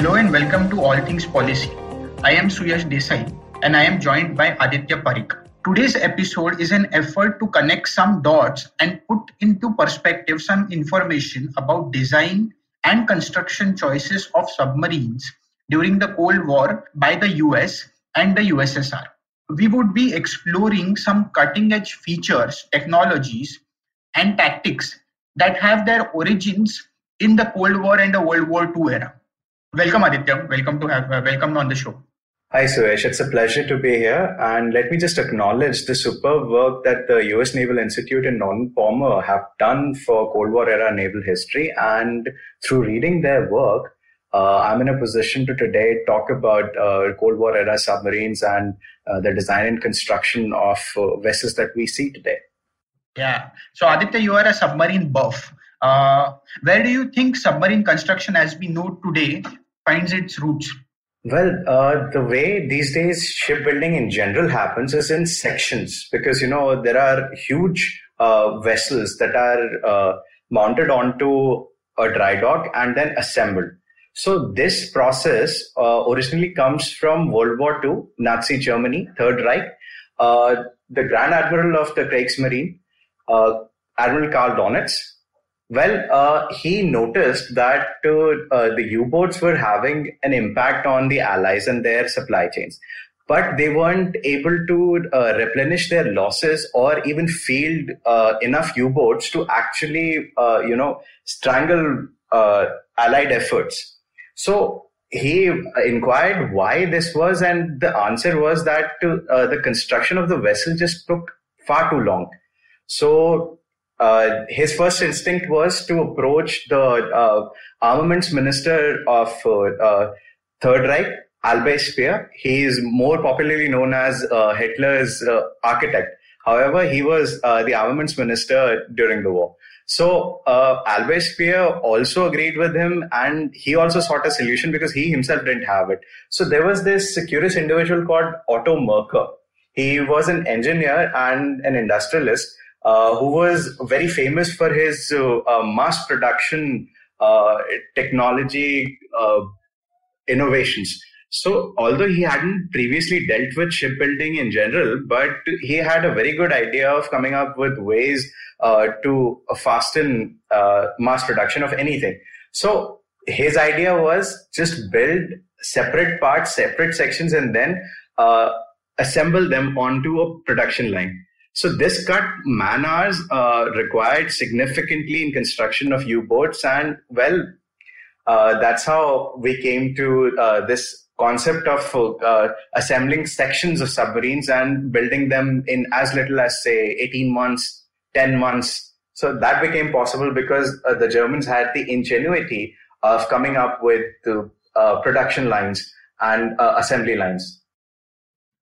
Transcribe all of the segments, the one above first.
Hello and welcome to All Things Policy. I am Suyash Desai and I am joined by Aditya Parikh. Today's episode is an effort to connect some dots and put into perspective some information about design and construction choices of submarines during the Cold War by the US and the USSR. We would be exploring some cutting edge features, technologies, and tactics that have their origins in the Cold War and the World War II era. Welcome, Aditya. Welcome to have uh, welcome on the show. Hi, Suresh. It's a pleasure to be here. And let me just acknowledge the superb work that the US Naval Institute and Norman Polmar have done for Cold War era naval history. And through reading their work, uh, I'm in a position to today talk about uh, Cold War era submarines and uh, the design and construction of uh, vessels that we see today. Yeah. So, Aditya, you are a submarine buff. Uh, where do you think submarine construction as we know today finds its roots? Well, uh, the way these days shipbuilding in general happens is in sections because, you know, there are huge uh, vessels that are uh, mounted onto a dry dock and then assembled. So this process uh, originally comes from World War II, Nazi Germany, Third Reich. Uh, the Grand Admiral of the Kriegsmarine, uh, Admiral Karl Donitz, well, uh, he noticed that uh, uh, the U-boats were having an impact on the Allies and their supply chains, but they weren't able to uh, replenish their losses or even field uh, enough U-boats to actually, uh, you know, strangle Allied efforts. So he inquired why this was, and the answer was that the construction of the vessel just took far too long. So uh, his first instinct was to approach the uh, armaments minister of uh, uh Third Reich, Albert Speer. He is more popularly known as uh, Hitler's architect. However, he was the armaments minister during the war. So Albert Speer also agreed with him, and he also sought a solution because he himself didn't have it. So there was this curious individual called Otto Merker. He was an engineer and an industrialist uh, who was very famous for his uh, uh mass production uh, technology uh, innovations. So, although he hadn't previously dealt with shipbuilding in general, but he had a very good idea of coming up with ways to fasten mass production of anything. So, his idea was just build separate parts, separate sections, and then assemble them onto a production line. So this cut man hours uh, required significantly in construction of U-boats, and well, uh, that's how we came to uh, this concept of uh, assembling sections of submarines and building them in as little as say 18 months, 10 months. So that became possible because uh, the Germans had the ingenuity of coming up with the uh, production lines and assembly lines.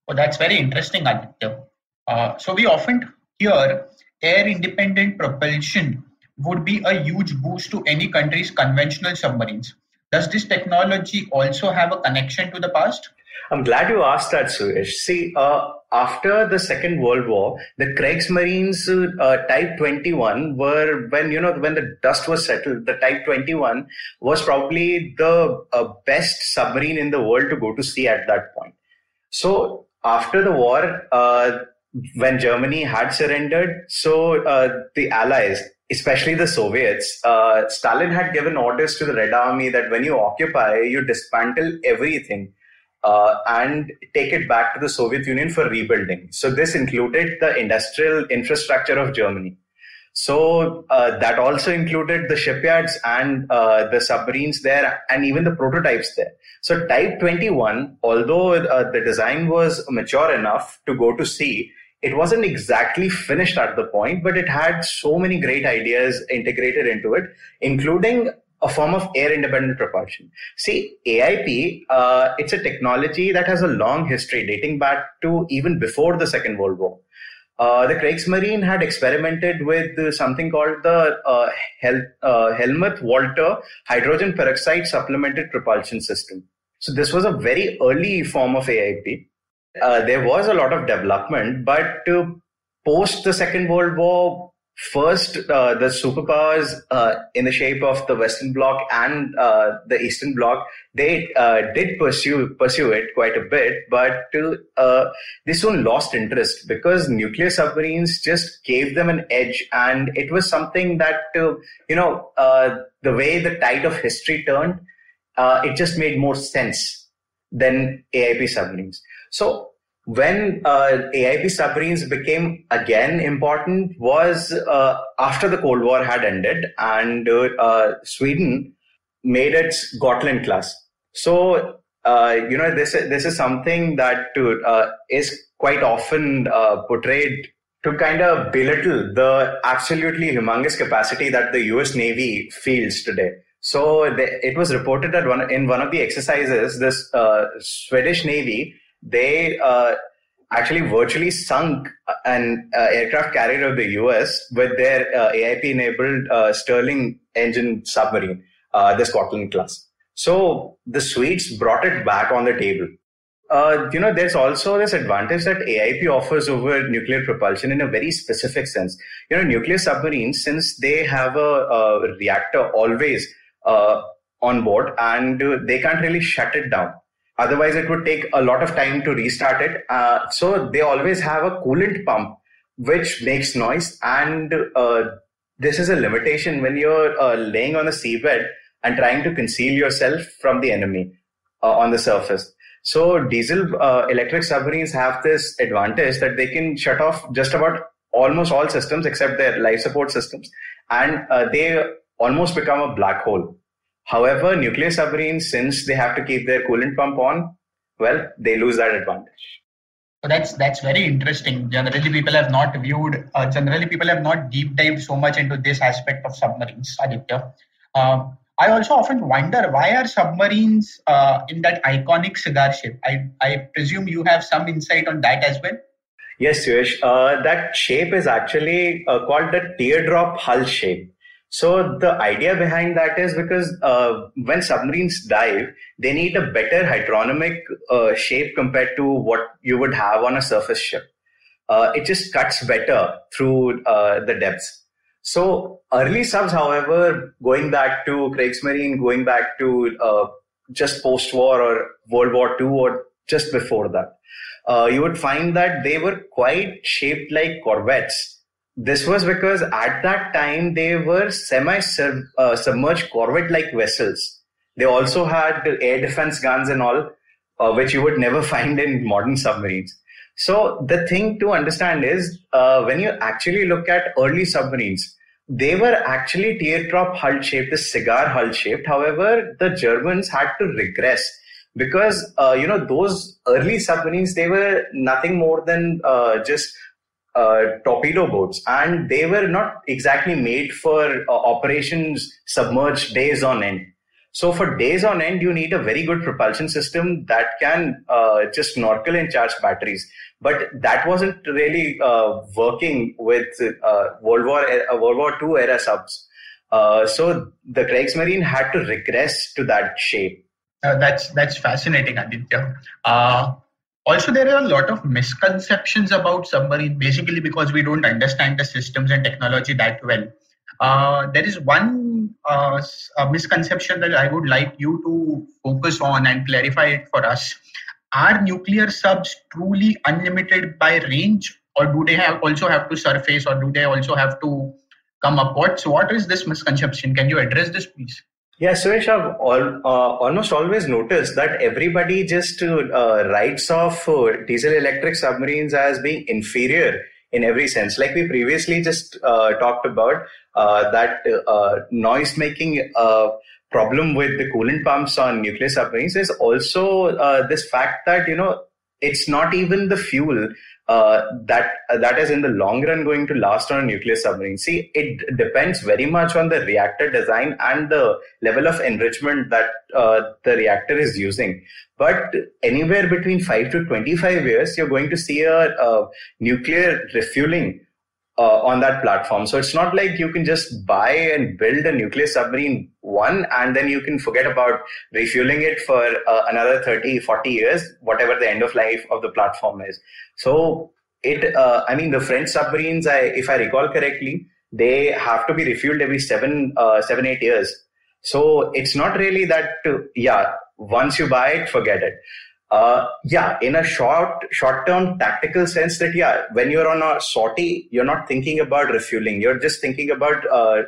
Well, that's very interesting, Aditya. Uh, so we often hear air independent propulsion would be a huge boost to any country's conventional submarines. Does this technology also have a connection to the past? I'm glad you asked that, Suresh. See, uh, after the Second World War, the Kriegsmarines uh, Type 21 were when you know when the dust was settled. The Type 21 was probably the uh, best submarine in the world to go to sea at that point. So after the war, uh, when Germany had surrendered, so uh, the Allies, especially the Soviets, uh, Stalin had given orders to the Red Army that when you occupy, you dismantle everything uh, and take it back to the Soviet Union for rebuilding. So this included the industrial infrastructure of Germany. So uh, that also included the shipyards and uh, the submarines there, and even the prototypes there. So Type 21, although uh, the design was mature enough to go to sea, it wasn't exactly finished at the point, but it had so many great ideas integrated into it, including a form of air independent propulsion. See, AIP, uh, it's a technology that has a long history dating back to even before the Second World War. Uh, the Kriegsmarine had experimented with something called the uh, Hel- uh, Hellmuth Walter hydrogen peroxide supplemented propulsion system. So this was a very early form of AIP. Uh, there was a lot of development, but post the Second World War, first uh, the superpowers uh, in the shape of the western bloc and uh, the eastern bloc they uh, did pursue pursue it quite a bit but uh, they soon lost interest because nuclear submarines just gave them an edge and it was something that uh, you know the way the tide of history turned it just made more sense than aip submarines. So when uh, AIP submarines became again important was uh, after the Cold War had ended and uh, uh Sweden made its Gotland class. So uh, you know this this is something that uh, is quite often portrayed to kind of belittle the absolutely humongous capacity that the U.S. Navy feels today. So it was reported that one in one of the exercises, this Swedish Navy they uh, actually virtually sunk an uh, aircraft carrier of the US with their uh, AIP enabled uh, Stirling engine submarine, uh, the Gotland class. So the Swedes brought it back on the table. Uh, you know, there's also this advantage that AIP offers over nuclear propulsion in a very specific sense. You know, nuclear submarines, since they have a, a reactor always uh, on board and they can't really shut it down Otherwise, it would take a lot of time to restart it. Uh, so they always have a coolant pump which makes noise, and uh, this is a limitation when you're uh, laying on the seabed and trying to conceal yourself from the enemy uh, on the surface. So diesel uh, electric submarines have this advantage that they can shut off just about almost all systems except their life support systems, and uh, they almost become a black hole. However, nuclear submarines, since they have to keep their coolant pump on, well, they lose that advantage. So that's that's very interesting. Generally, people have not viewed. Uh, generally, people have not deep dived so much into this aspect of submarines, Aditya. Uh, I also often wonder why are submarines uh, in that iconic cigar shape. I I presume you have some insight on that as well. Yes, Suyash. Uh, that shape is actually uh, called the teardrop hull shape. So the idea behind that is because uh, when submarines dive, they need a better hydrodynamic uh, shape compared to what you would have on a surface ship. Uh, it just cuts better through uh, the depths. So early subs, however, going back to Kriegsmarine, going back to uh, just post-war or World War II or just before that, uh, you would find that they were quite shaped like corvettes this was because at that time they were semi uh, submerged corvette like vessels. They also had air defense guns and all, uh, which you would never find in modern submarines. So the thing to understand is uh, when you actually look at early submarines, they were actually teardrop hull shaped, the cigar hull shaped. However, the Germans had to regress because uh, you know those early submarines they were nothing more than uh, just uh, torpedo boats, and they were not exactly made for uh, operations submerged days on end. So for days on end, you need a very good propulsion system that can uh, just snorkel and charge batteries. But that wasn't really uh, working with uh, World War World War II era subs. so the Kriegsmarine had to regress to that shape. that's that's fascinating, Aditya. Also, there are a lot of misconceptions about submarine, basically because we don't understand the systems and technology that well. Uh, there is one uh, misconception that I would like you to focus on and clarify it for us. Are nuclear subs truly unlimited by range, or do they have also have to surface, or do they also have to come upwards? What is this misconception? Can you address this, please? Yeah, Suresh, I've all, uh, almost always noticed that everybody just uh, writes off uh, diesel electric submarines as being inferior in every sense. Like we previously just uh, talked about, uh, that uh, noise making problem with the coolant pumps on nuclear submarines is also this fact that, you know, it's not even the fuel uh, that that is in the long run going to last on a nuclear submarine. See, it depends very much on the reactor design and the level of enrichment that uh, the reactor is using. But anywhere between five to twenty-five years, you're going to see a, a nuclear refueling uh, on that platform. So it's not like you can just buy and build a nuclear submarine one and then you can forget about refueling it for uh, another 30, 40 years, whatever the end of life of the platform is. So it, uh, I mean, the French submarines, I, if I recall correctly, they have to be refueled every seven, uh, seven, eight years. So it's not really that, yeah, once you buy it, forget it. Uh, yeah, in a short, short-term tactical sense, that yeah, when you're on a sortie, you're not thinking about refueling. You're just thinking about uh,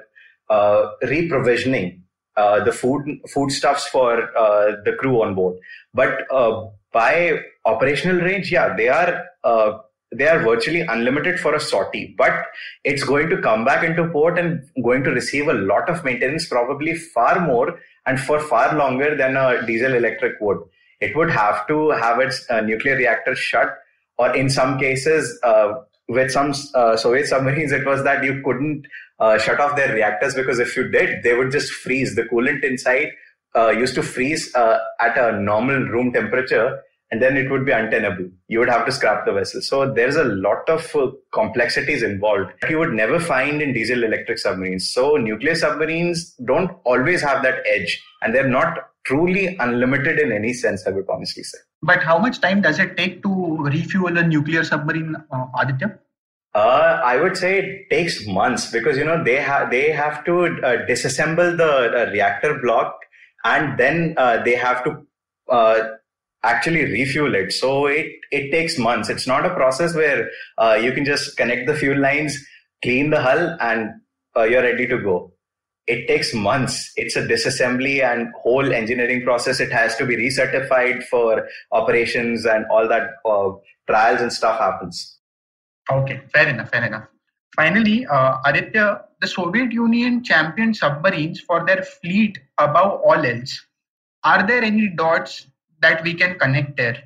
uh, reprovisioning uh, the food foodstuffs for uh, the crew on board. But uh, by operational range, yeah, they are they are virtually unlimited for a sortie. But it's going to come back into port and going to receive a lot of maintenance, probably far more and for far longer than a diesel electric would it would have to have its uh, nuclear reactor shut, or in some cases, uh, with some uh, Soviet submarines, it was that you couldn't uh, shut off their reactors because if you did, they would just freeze. The coolant inside uh, used to freeze uh, at a normal room temperature, and then it would be untenable. You would have to scrap the vessel. So there's a lot of complexities involved you would never find in diesel electric submarines. So nuclear submarines don't always have that edge, and they're not truly unlimited in any sense, I would honestly say. But how much time does it take to refuel a nuclear submarine, uh, Aditya? Uh, I would say it takes months because you know they have they have to uh, disassemble the uh, reactor block and then uh, they have to uh, actually refuel it. So it it takes months. It's not a process where uh, you can just connect the fuel lines, clean the hull, and you're ready to go it takes months. It's a disassembly and whole engineering process. It has to be recertified for operations and all that uh, trials and stuff happens. Okay, fair enough, fair enough. Finally, uh, Aditya, the Soviet Union championed submarines for their fleet above all else. Are there any dots that we can connect there?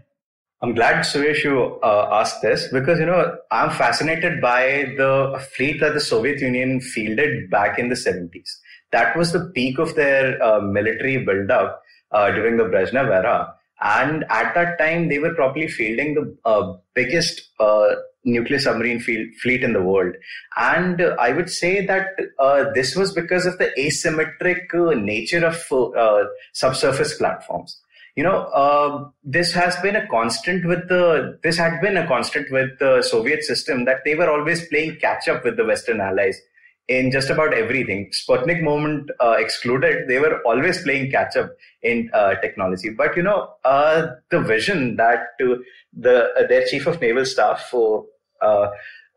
I'm glad, Suresh, you uh, asked this because, you know, I'm fascinated by the fleet that the Soviet Union fielded back in the 70s that was the peak of their uh, military buildup uh, during the Brezhnev era. And at that time, they were probably fielding the uh, biggest uh, nuclear submarine fleet in the world. And I would say that uh, this was because of the asymmetric uh, nature of subsurface platforms you know, uh, this has been a constant with the, this had been a constant with the Soviet system that they were always playing catch up with the Western allies in just about everything. Sputnik moment uh, excluded, they were always playing catch up in uh, technology. But you know, uh, the vision that the uh, their chief of naval staff, for uh,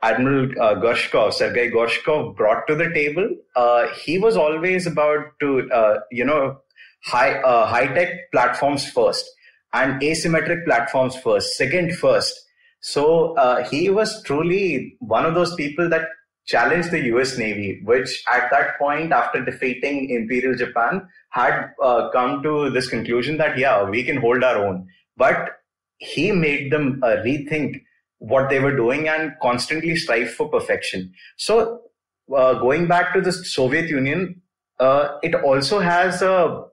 Admiral uh, Gorshkov, Sergei Gorshkov, brought to the table, he was always about to you know high high tech platforms first and asymmetric platforms first, second first. So he was truly one of those people that challenged the US Navy, which at that point, after defeating Imperial Japan, had uh, come to this conclusion that, yeah, we can hold our own. But he made them uh, rethink what they were doing and constantly strive for perfection. So, uh, going back to the Soviet Union, uh, it also has a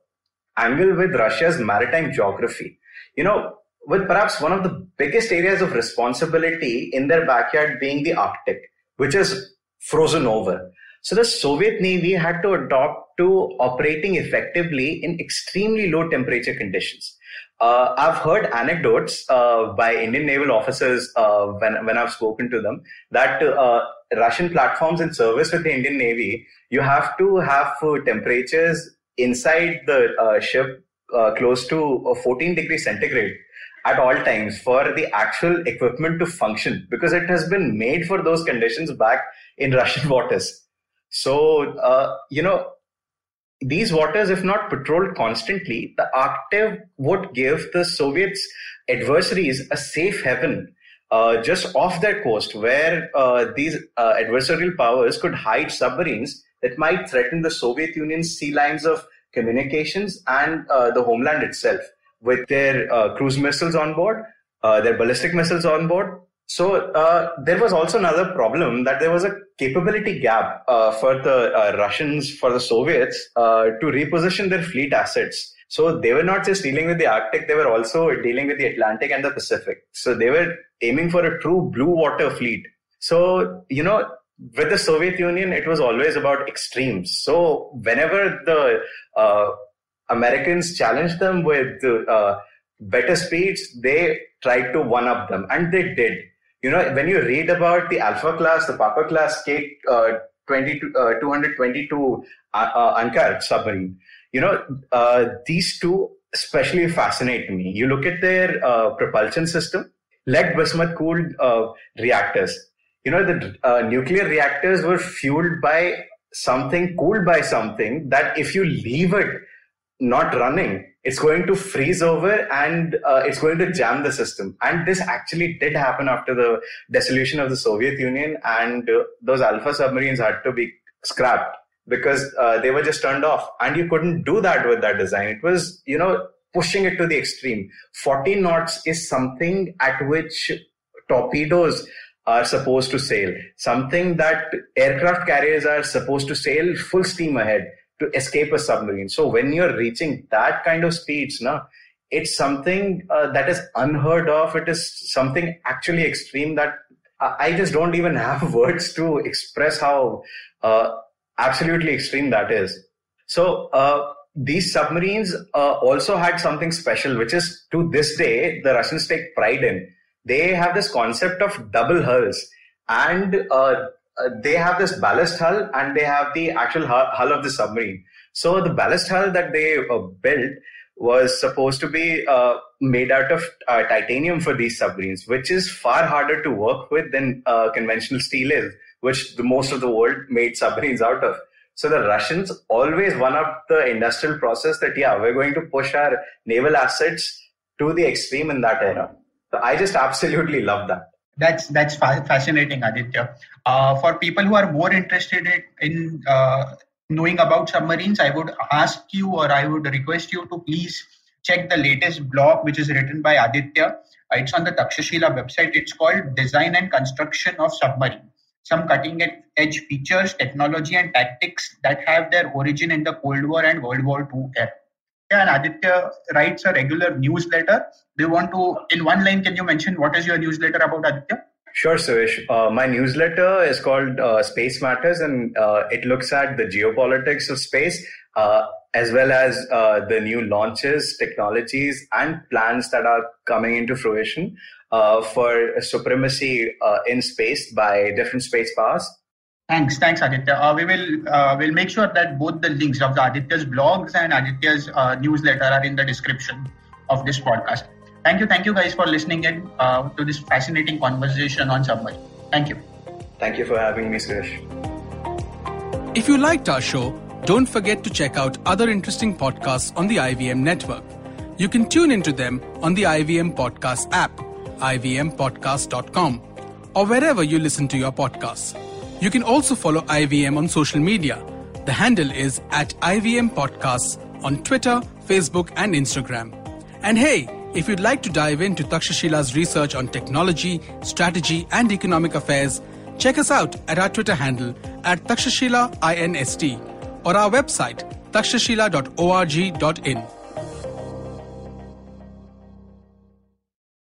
angle with Russia's maritime geography. You know, with perhaps one of the biggest areas of responsibility in their backyard being the Arctic, which is frozen over. So the Soviet Navy had to adopt to operating effectively in extremely low temperature conditions. Uh, I've heard anecdotes uh, by Indian naval officers uh, when, when I've spoken to them that uh, Russian platforms in service with the Indian Navy, you have to have uh, temperatures inside the uh, ship close to 14 degrees centigrade at all times for the actual equipment to function because it has been made for those conditions back in Russian waters. So, uh, you know, these waters, if not patrolled constantly, the Arctic would give the Soviets' adversaries a safe haven uh, just off their coast where uh, these uh, adversarial powers could hide submarines that might threaten the Soviet Union's sea lines of communications and uh, the homeland itself with their uh, cruise missiles on board uh, their ballistic missiles on board. So uh, there was also another problem that there was a capability gap uh, for the uh, Russians, for the Soviets, uh, to reposition their fleet assets. So they were not just dealing with the Arctic; they were also dealing with the Atlantic and the Pacific. So they were aiming for a true blue water fleet. So you know, with the Soviet Union, it was always about extremes. So whenever the uh, Americans challenged them with uh, better speeds, they tried to one up them, and they did. You know, when you read about the Alpha class, the Papa class Kate uh, 22, uh, 222 uh, uh, Anchar submarine, you know, uh, these two especially fascinate me. You look at their uh, propulsion system, lead bismuth cooled uh, reactors. You know, the uh, nuclear reactors were fueled by something, cooled by something that if you leave it not running, it's going to freeze over and uh, it's going to jam the system. And this actually did happen after the dissolution of the Soviet Union, and uh, those Alpha submarines had to be scrapped because uh, they were just turned off. And you couldn't do that with that design. It was, you know, pushing it to the extreme. 40 knots is something at which torpedoes are supposed to sail, something that aircraft carriers are supposed to sail full steam ahead to escape a submarine. So when you're reaching that kind of speeds, now it's something uh, that is unheard of. It is something actually extreme that I just don't even have words to express how uh, absolutely extreme that is. So uh, these submarines uh, also had something special, which is to this day the Russians take pride in. They have this concept of double hulls, and uh, they have this ballast hull and they have the actual hull, hull of the submarine. So the ballast hull that they uh, built was supposed to be uh, made out of uh, titanium for these submarines, which is far harder to work with than uh, conventional steel is, which the most of the world made submarines out of. So the Russians always one up the industrial process that yeah, we're going to push our naval assets to the extreme in that era. So I just absolutely love that. That's that's fa- fascinating, Aditya. Uh, for people who are more interested in, uh, knowing about submarines, I would ask you or I would request you to please check the latest blog which is written by Aditya. Uh, it's on the Takshashila website. It's called Design and Construction of Submarine. Some cutting edge features, technology, and tactics that have their origin in the Cold War and World War II era and Aditya writes a regular newsletter. You want to, in one line, can you mention what is your newsletter about, Aditya? Sure, Suresh. Uh, my newsletter is called uh, Space Matters, and uh, it looks at the geopolitics of space, uh, as well as uh, the new launches, technologies, and plans that are coming into fruition uh, for supremacy in space by different space powers. Thanks, thanks, Aditya. Uh, we will uh, will make sure that both the links of the Aditya's blogs and Aditya's uh, newsletter are in the description of this podcast. Thank you, thank you guys for listening in uh, to this fascinating conversation on submarine. Thank you. Thank you for having me, Suresh. If you liked our show, don't forget to check out other interesting podcasts on the IVM network. You can tune into them on the IVM Podcast app, ivmpodcast.com, or wherever you listen to your podcasts. You can also follow IVM on social media. The handle is at IVM Podcasts on Twitter, Facebook, and Instagram. And hey, if you'd like to dive into Takshashila's research on technology, strategy, and economic affairs, check us out at our Twitter handle at Takshashila INST or our website takshashila.org.in.